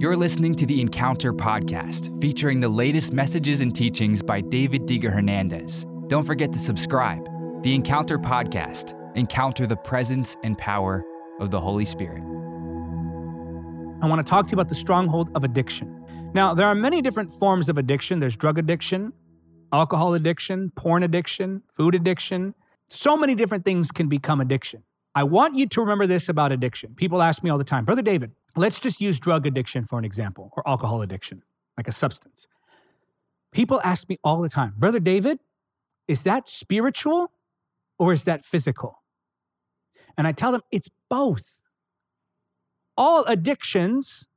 You're listening to the Encounter podcast, featuring the latest messages and teachings by David Diga Hernandez. Don't forget to subscribe. The Encounter podcast, encounter the presence and power of the Holy Spirit. I want to talk to you about the stronghold of addiction. Now, there are many different forms of addiction. There's drug addiction, alcohol addiction, porn addiction, food addiction. So many different things can become addiction. I want you to remember this about addiction. People ask me all the time, Brother David, let's just use drug addiction for an example, or alcohol addiction, like a substance. People ask me all the time, Brother David, is that spiritual or is that physical? And I tell them it's both. All addictions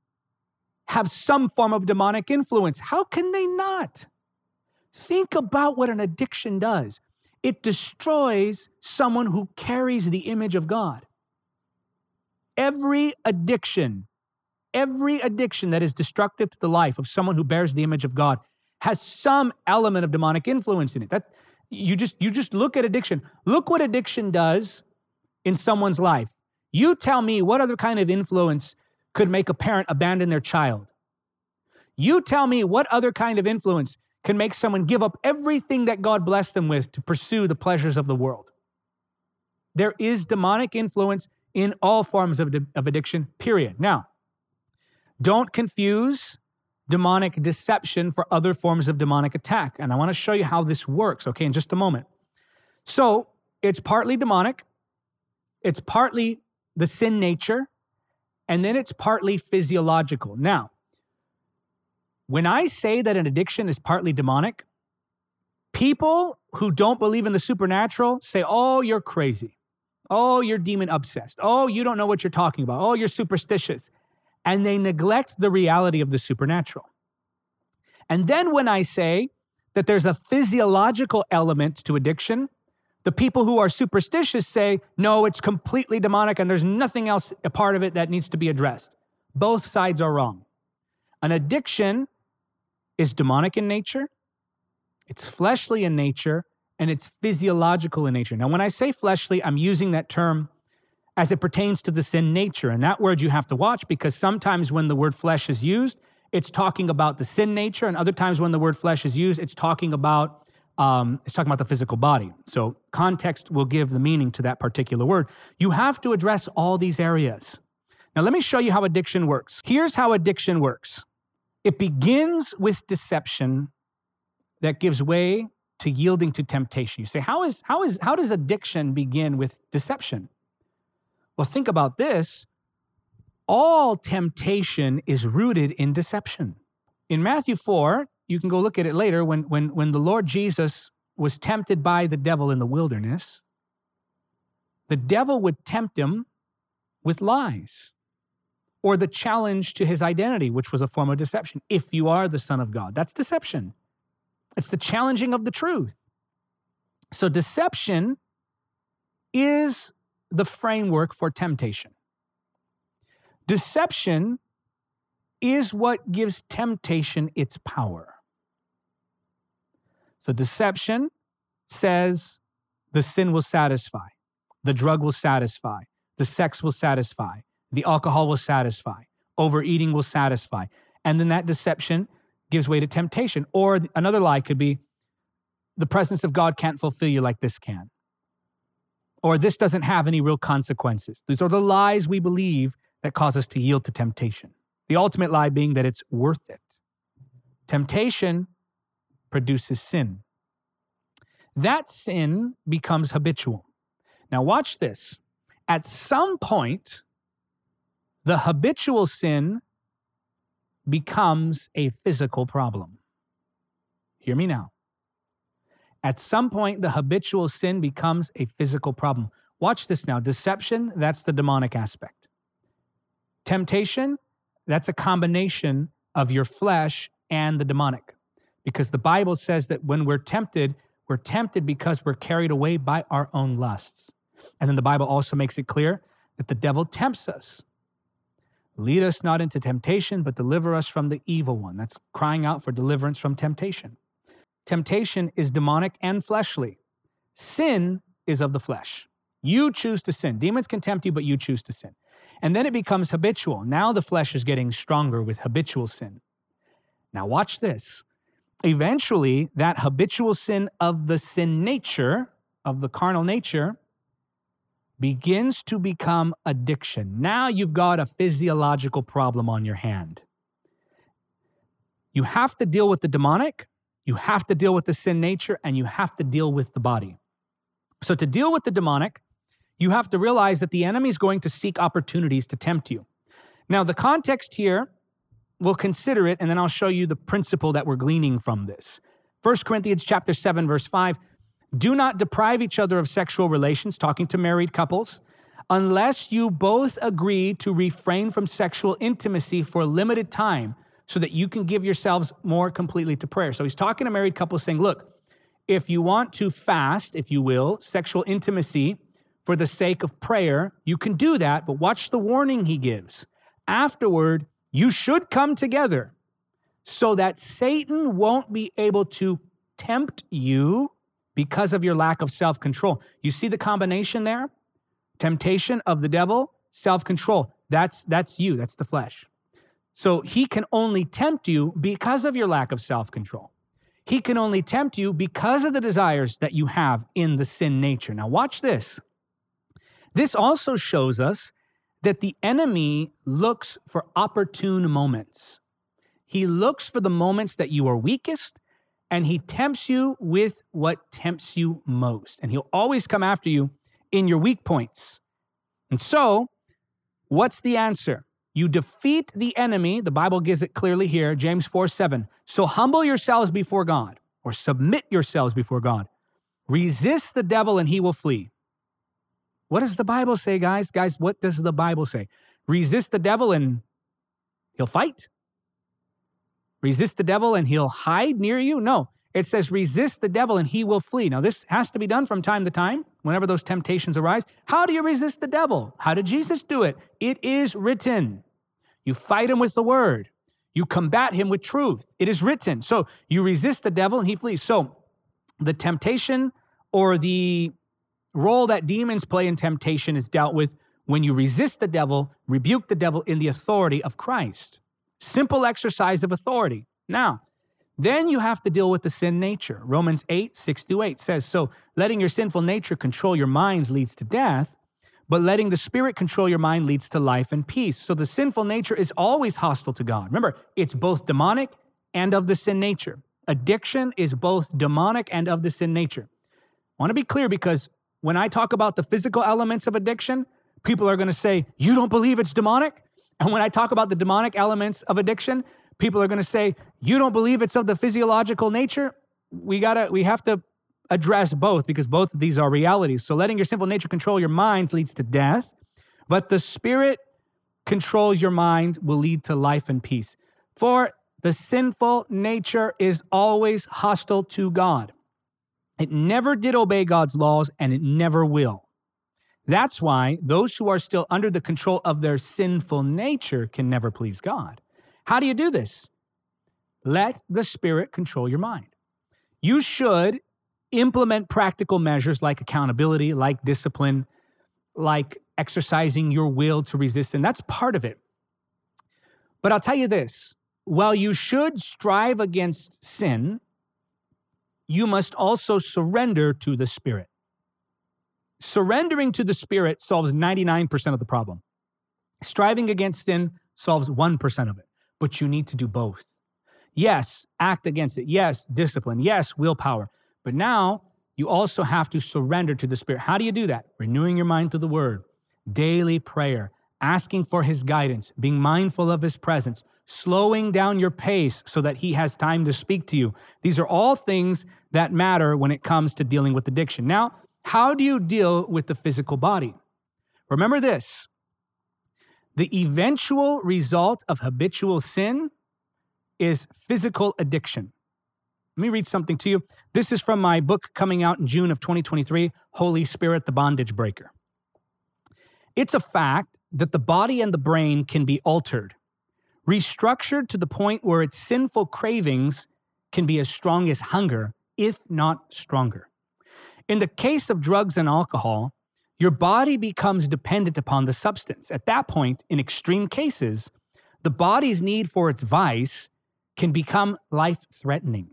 have some form of demonic influence. How can they not? Think about what an addiction does it destroys someone who carries the image of God. Every addiction, every addiction that is destructive to the life of someone who bears the image of God has some element of demonic influence in it. That you just you just look at addiction. Look what addiction does in someone's life. You tell me what other kind of influence could make a parent abandon their child. You tell me what other kind of influence can make someone give up everything that God blessed them with to pursue the pleasures of the world. There is demonic influence in all forms of, of addiction, period. Now, don't confuse demonic deception for other forms of demonic attack. And I want to show you how this works, okay, in just a moment. So, it's partly demonic, it's partly the sin nature, and then it's partly physiological. Now, when I say that an addiction is partly demonic, people who don't believe in the supernatural say, Oh, you're crazy. Oh, you're demon obsessed. Oh, you don't know what you're talking about. Oh, you're superstitious. And they neglect the reality of the supernatural. And then when I say that there's a physiological element to addiction, the people who are superstitious say, no, it's completely demonic and there's nothing else a part of it that needs to be addressed. Both sides are wrong. An addiction is demonic in nature, it's fleshly in nature, and it's physiological in nature. Now, when I say fleshly, I'm using that term as it pertains to the sin nature. And that word you have to watch because sometimes when the word flesh is used, it's talking about the sin nature, and other times when the word flesh is used, it's talking about um, it's talking about the physical body. So context will give the meaning to that particular word. You have to address all these areas. Now, let me show you how addiction works. Here's how addiction works it begins with deception that gives way to yielding to temptation. You say, how, is, how, is, how does addiction begin with deception? Well, think about this. All temptation is rooted in deception. In Matthew 4, you can go look at it later when, when, when the Lord Jesus was tempted by the devil in the wilderness, the devil would tempt him with lies or the challenge to his identity, which was a form of deception. If you are the Son of God, that's deception. It's the challenging of the truth. So, deception is the framework for temptation. Deception is what gives temptation its power. So deception says the sin will satisfy, the drug will satisfy, the sex will satisfy, the alcohol will satisfy, overeating will satisfy. And then that deception gives way to temptation. Or another lie could be the presence of God can't fulfill you like this can. Or this doesn't have any real consequences. These are the lies we believe that cause us to yield to temptation. The ultimate lie being that it's worth it. Temptation produces sin. That sin becomes habitual. Now, watch this. At some point, the habitual sin becomes a physical problem. Hear me now. At some point, the habitual sin becomes a physical problem. Watch this now. Deception, that's the demonic aspect. Temptation, that's a combination of your flesh and the demonic because the Bible says that when we're tempted, we're tempted because we're carried away by our own lusts. And then the Bible also makes it clear that the devil tempts us. Lead us not into temptation, but deliver us from the evil one. That's crying out for deliverance from temptation. Temptation is demonic and fleshly. Sin is of the flesh. You choose to sin. Demons can tempt you, but you choose to sin. And then it becomes habitual. Now the flesh is getting stronger with habitual sin. Now, watch this. Eventually, that habitual sin of the sin nature, of the carnal nature, begins to become addiction. Now you've got a physiological problem on your hand. You have to deal with the demonic, you have to deal with the sin nature, and you have to deal with the body. So, to deal with the demonic, you have to realize that the enemy is going to seek opportunities to tempt you. Now, the context here, we'll consider it, and then I'll show you the principle that we're gleaning from this. 1 Corinthians chapter 7, verse 5. Do not deprive each other of sexual relations, talking to married couples, unless you both agree to refrain from sexual intimacy for a limited time so that you can give yourselves more completely to prayer. So he's talking to married couples saying, look, if you want to fast, if you will, sexual intimacy for the sake of prayer, you can do that, but watch the warning he gives. Afterward, you should come together so that Satan won't be able to tempt you because of your lack of self control. You see the combination there? Temptation of the devil, self control. That's, that's you, that's the flesh. So he can only tempt you because of your lack of self control. He can only tempt you because of the desires that you have in the sin nature. Now, watch this. This also shows us that the enemy looks for opportune moments. He looks for the moments that you are weakest and he tempts you with what tempts you most. And he'll always come after you in your weak points. And so, what's the answer? You defeat the enemy. The Bible gives it clearly here, James 4 7. So humble yourselves before God, or submit yourselves before God. Resist the devil, and he will flee. What does the Bible say, guys? Guys, what does the Bible say? Resist the devil, and he'll fight. Resist the devil and he'll hide near you? No. It says, resist the devil and he will flee. Now, this has to be done from time to time whenever those temptations arise. How do you resist the devil? How did Jesus do it? It is written. You fight him with the word, you combat him with truth. It is written. So you resist the devil and he flees. So the temptation or the role that demons play in temptation is dealt with when you resist the devil, rebuke the devil in the authority of Christ. Simple exercise of authority. Now, then you have to deal with the sin nature. Romans 8, 6 to 8 says, So letting your sinful nature control your minds leads to death, but letting the spirit control your mind leads to life and peace. So the sinful nature is always hostile to God. Remember, it's both demonic and of the sin nature. Addiction is both demonic and of the sin nature. I want to be clear because when I talk about the physical elements of addiction, people are going to say, You don't believe it's demonic? And when I talk about the demonic elements of addiction, people are going to say, "You don't believe it's of the physiological nature?" We got to we have to address both because both of these are realities. So letting your sinful nature control your minds leads to death, but the spirit controls your mind will lead to life and peace. For the sinful nature is always hostile to God. It never did obey God's laws and it never will. That's why those who are still under the control of their sinful nature can never please God. How do you do this? Let the Spirit control your mind. You should implement practical measures like accountability, like discipline, like exercising your will to resist, and that's part of it. But I'll tell you this while you should strive against sin, you must also surrender to the Spirit. Surrendering to the Spirit solves 99% of the problem. Striving against sin solves 1% of it, but you need to do both. Yes, act against it. Yes, discipline. Yes, willpower. But now you also have to surrender to the Spirit. How do you do that? Renewing your mind through the Word, daily prayer, asking for His guidance, being mindful of His presence, slowing down your pace so that He has time to speak to you. These are all things that matter when it comes to dealing with addiction. Now, how do you deal with the physical body? Remember this the eventual result of habitual sin is physical addiction. Let me read something to you. This is from my book coming out in June of 2023 Holy Spirit, the Bondage Breaker. It's a fact that the body and the brain can be altered, restructured to the point where its sinful cravings can be as strong as hunger, if not stronger. In the case of drugs and alcohol, your body becomes dependent upon the substance. At that point, in extreme cases, the body's need for its vice can become life threatening.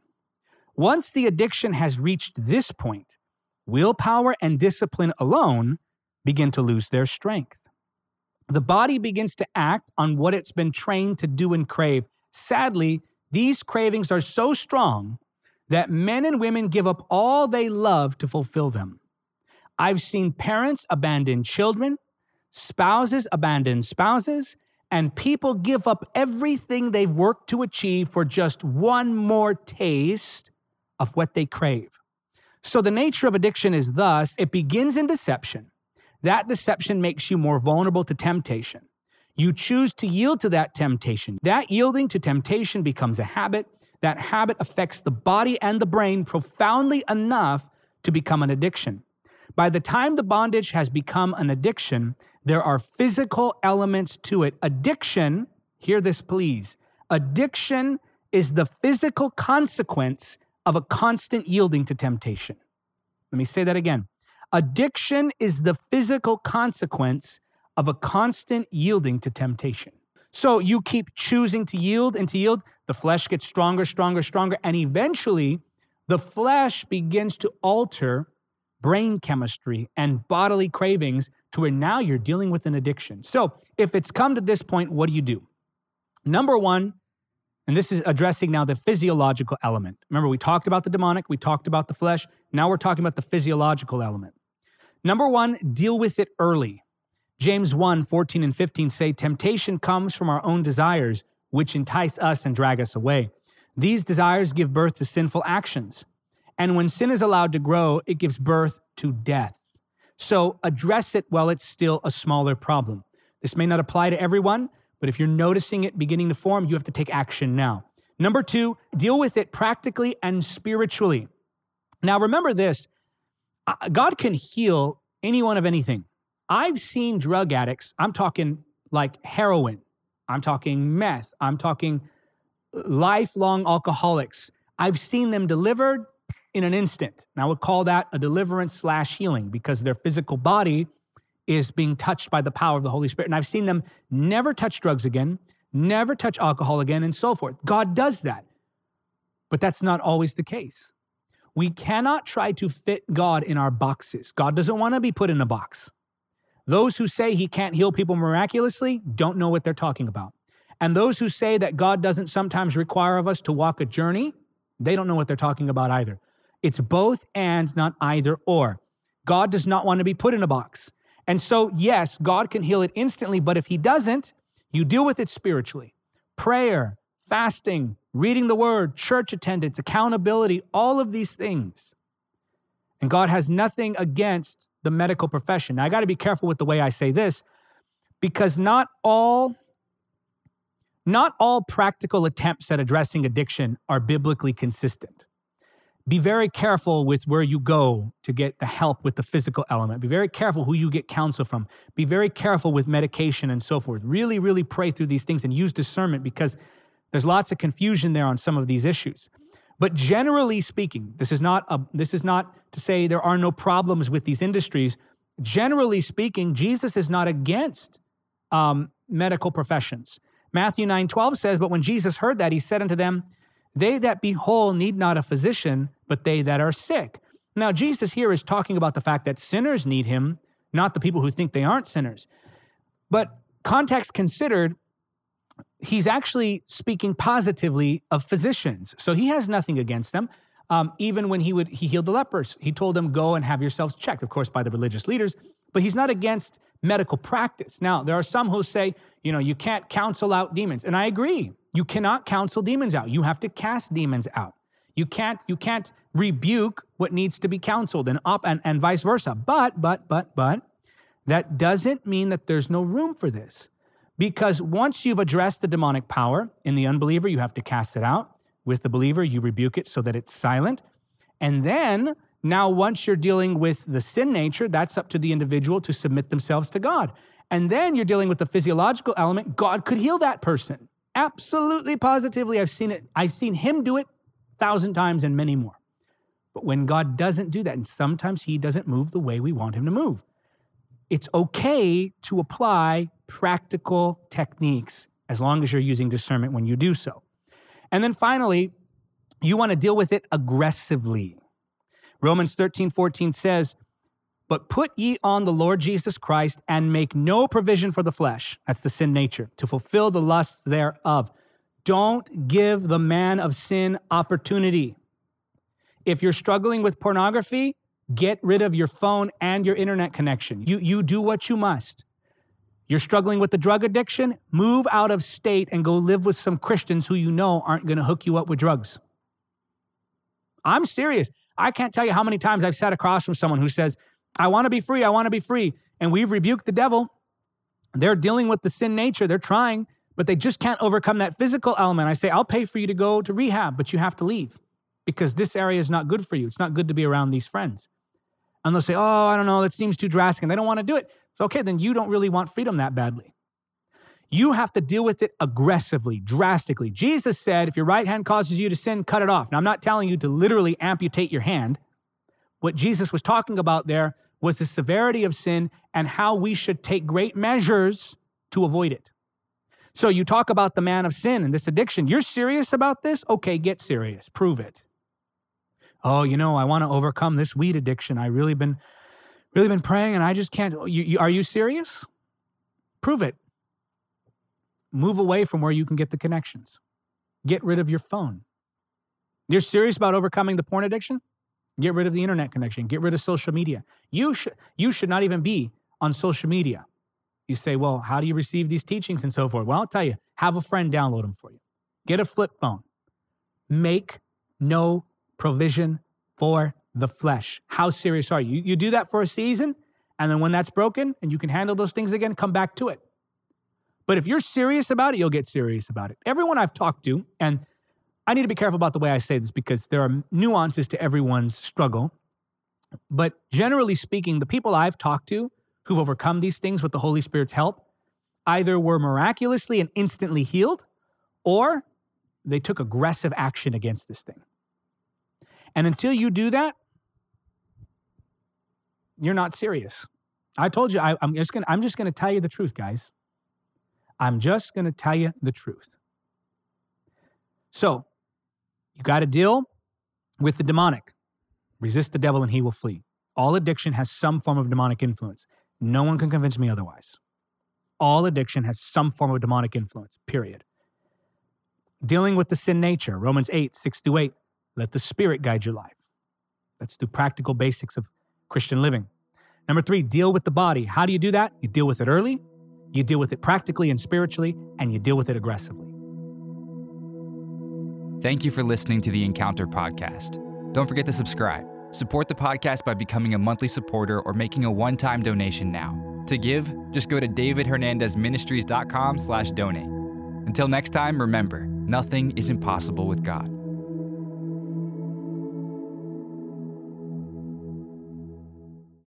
Once the addiction has reached this point, willpower and discipline alone begin to lose their strength. The body begins to act on what it's been trained to do and crave. Sadly, these cravings are so strong that men and women give up all they love to fulfill them. I've seen parents abandon children, spouses abandon spouses, and people give up everything they've worked to achieve for just one more taste of what they crave. So, the nature of addiction is thus it begins in deception. That deception makes you more vulnerable to temptation. You choose to yield to that temptation. That yielding to temptation becomes a habit. That habit affects the body and the brain profoundly enough to become an addiction. By the time the bondage has become an addiction, there are physical elements to it. Addiction, hear this please, addiction is the physical consequence of a constant yielding to temptation. Let me say that again. Addiction is the physical consequence of a constant yielding to temptation. So you keep choosing to yield and to yield, the flesh gets stronger, stronger, stronger, and eventually the flesh begins to alter brain chemistry and bodily cravings to where now you're dealing with an addiction. So if it's come to this point, what do you do? Number one, and this is addressing now the physiological element. Remember, we talked about the demonic, we talked about the flesh. Now we're talking about the physiological element. Number one, deal with it early. James 1 14 and 15 say, Temptation comes from our own desires, which entice us and drag us away. These desires give birth to sinful actions. And when sin is allowed to grow, it gives birth to death. So address it while it's still a smaller problem. This may not apply to everyone, but if you're noticing it beginning to form, you have to take action now. Number two, deal with it practically and spiritually. Now, remember this uh, God can heal anyone of anything. I've seen drug addicts, I'm talking like heroin, I'm talking meth, I'm talking lifelong alcoholics. I've seen them delivered in an instant. And I would call that a deliverance slash healing because their physical body is being touched by the power of the Holy Spirit. And I've seen them never touch drugs again, never touch alcohol again, and so forth. God does that. But that's not always the case. We cannot try to fit God in our boxes. God doesn't want to be put in a box. Those who say he can't heal people miraculously don't know what they're talking about. And those who say that God doesn't sometimes require of us to walk a journey, they don't know what they're talking about either. It's both and, not either or. God does not want to be put in a box. And so, yes, God can heal it instantly, but if He doesn't, you deal with it spiritually. Prayer, fasting, reading the word, church attendance, accountability, all of these things. And God has nothing against the medical profession. Now, I got to be careful with the way I say this because not all not all practical attempts at addressing addiction are biblically consistent be very careful with where you go to get the help with the physical element. Be very careful who you get counsel from. Be very careful with medication and so forth. Really, really pray through these things and use discernment because there's lots of confusion there on some of these issues. But generally speaking, this is not a, this is not to say there are no problems with these industries. Generally speaking, Jesus is not against um, medical professions. Matthew 9 12 says, But when Jesus heard that, he said unto them, they that be whole need not a physician, but they that are sick. Now, Jesus here is talking about the fact that sinners need him, not the people who think they aren't sinners. But context considered, he's actually speaking positively of physicians. So he has nothing against them. Um, even when he would he healed the lepers, he told them, "Go and have yourselves checked," of course, by the religious leaders. But he's not against medical practice. Now, there are some who say, you know, you can't counsel out demons, and I agree. You cannot counsel demons out. You have to cast demons out. You can't you can't rebuke what needs to be counseled and up and, and vice versa. But but but but that doesn't mean that there's no room for this. Because once you've addressed the demonic power in the unbeliever, you have to cast it out. With the believer, you rebuke it so that it's silent. And then now, once you're dealing with the sin nature, that's up to the individual to submit themselves to God. And then you're dealing with the physiological element. God could heal that person. Absolutely, positively. I've seen it. I've seen him do it a thousand times and many more. But when God doesn't do that, and sometimes he doesn't move the way we want him to move, it's okay to apply practical techniques as long as you're using discernment when you do so. And then finally, you want to deal with it aggressively. Romans 13, 14 says, But put ye on the Lord Jesus Christ and make no provision for the flesh, that's the sin nature, to fulfill the lusts thereof. Don't give the man of sin opportunity. If you're struggling with pornography, get rid of your phone and your internet connection. You, you do what you must. You're struggling with the drug addiction, move out of state and go live with some Christians who you know aren't going to hook you up with drugs. I'm serious. I can't tell you how many times I've sat across from someone who says, I want to be free, I want to be free. And we've rebuked the devil. They're dealing with the sin nature, they're trying, but they just can't overcome that physical element. I say, I'll pay for you to go to rehab, but you have to leave because this area is not good for you. It's not good to be around these friends. And they'll say, Oh, I don't know, that seems too drastic. And they don't want to do it. So, okay, then you don't really want freedom that badly. You have to deal with it aggressively, drastically. Jesus said, if your right hand causes you to sin, cut it off. Now, I'm not telling you to literally amputate your hand. What Jesus was talking about there was the severity of sin and how we should take great measures to avoid it. So, you talk about the man of sin and this addiction. You're serious about this? Okay, get serious. Prove it. Oh, you know, I want to overcome this weed addiction. I really been, really been praying, and I just can't. You, you, are you serious? Prove it. Move away from where you can get the connections. Get rid of your phone. You're serious about overcoming the porn addiction? Get rid of the internet connection. Get rid of social media. You should you should not even be on social media. You say, "Well, how do you receive these teachings and so forth?" Well, I'll tell you. Have a friend download them for you. Get a flip phone. Make no provision for the flesh. How serious are you? You do that for a season, and then when that's broken and you can handle those things again, come back to it. But if you're serious about it, you'll get serious about it. Everyone I've talked to, and I need to be careful about the way I say this because there are nuances to everyone's struggle. But generally speaking, the people I've talked to who've overcome these things with the Holy Spirit's help either were miraculously and instantly healed or they took aggressive action against this thing. And until you do that, you're not serious. I told you I, am just gonna I'm just gonna tell you the truth, guys. I'm just to tell you the truth. So, you got to deal with the demonic. Resist the devil and he will flee. All addiction has some form of demonic influence. No one can convince me otherwise. All addiction has some form of demonic influence, period. Dealing with the sin nature, Romans 8, 6 to 8. Let the Spirit guide your life. Let's do practical basics of Christian living. Number three, deal with the body. How do you do that? You deal with it early, you deal with it practically and spiritually, and you deal with it aggressively. Thank you for listening to the Encounter Podcast. Don't forget to subscribe. Support the podcast by becoming a monthly supporter or making a one-time donation now. To give, just go to davidhernandezministries.com slash donate. Until next time, remember, nothing is impossible with God.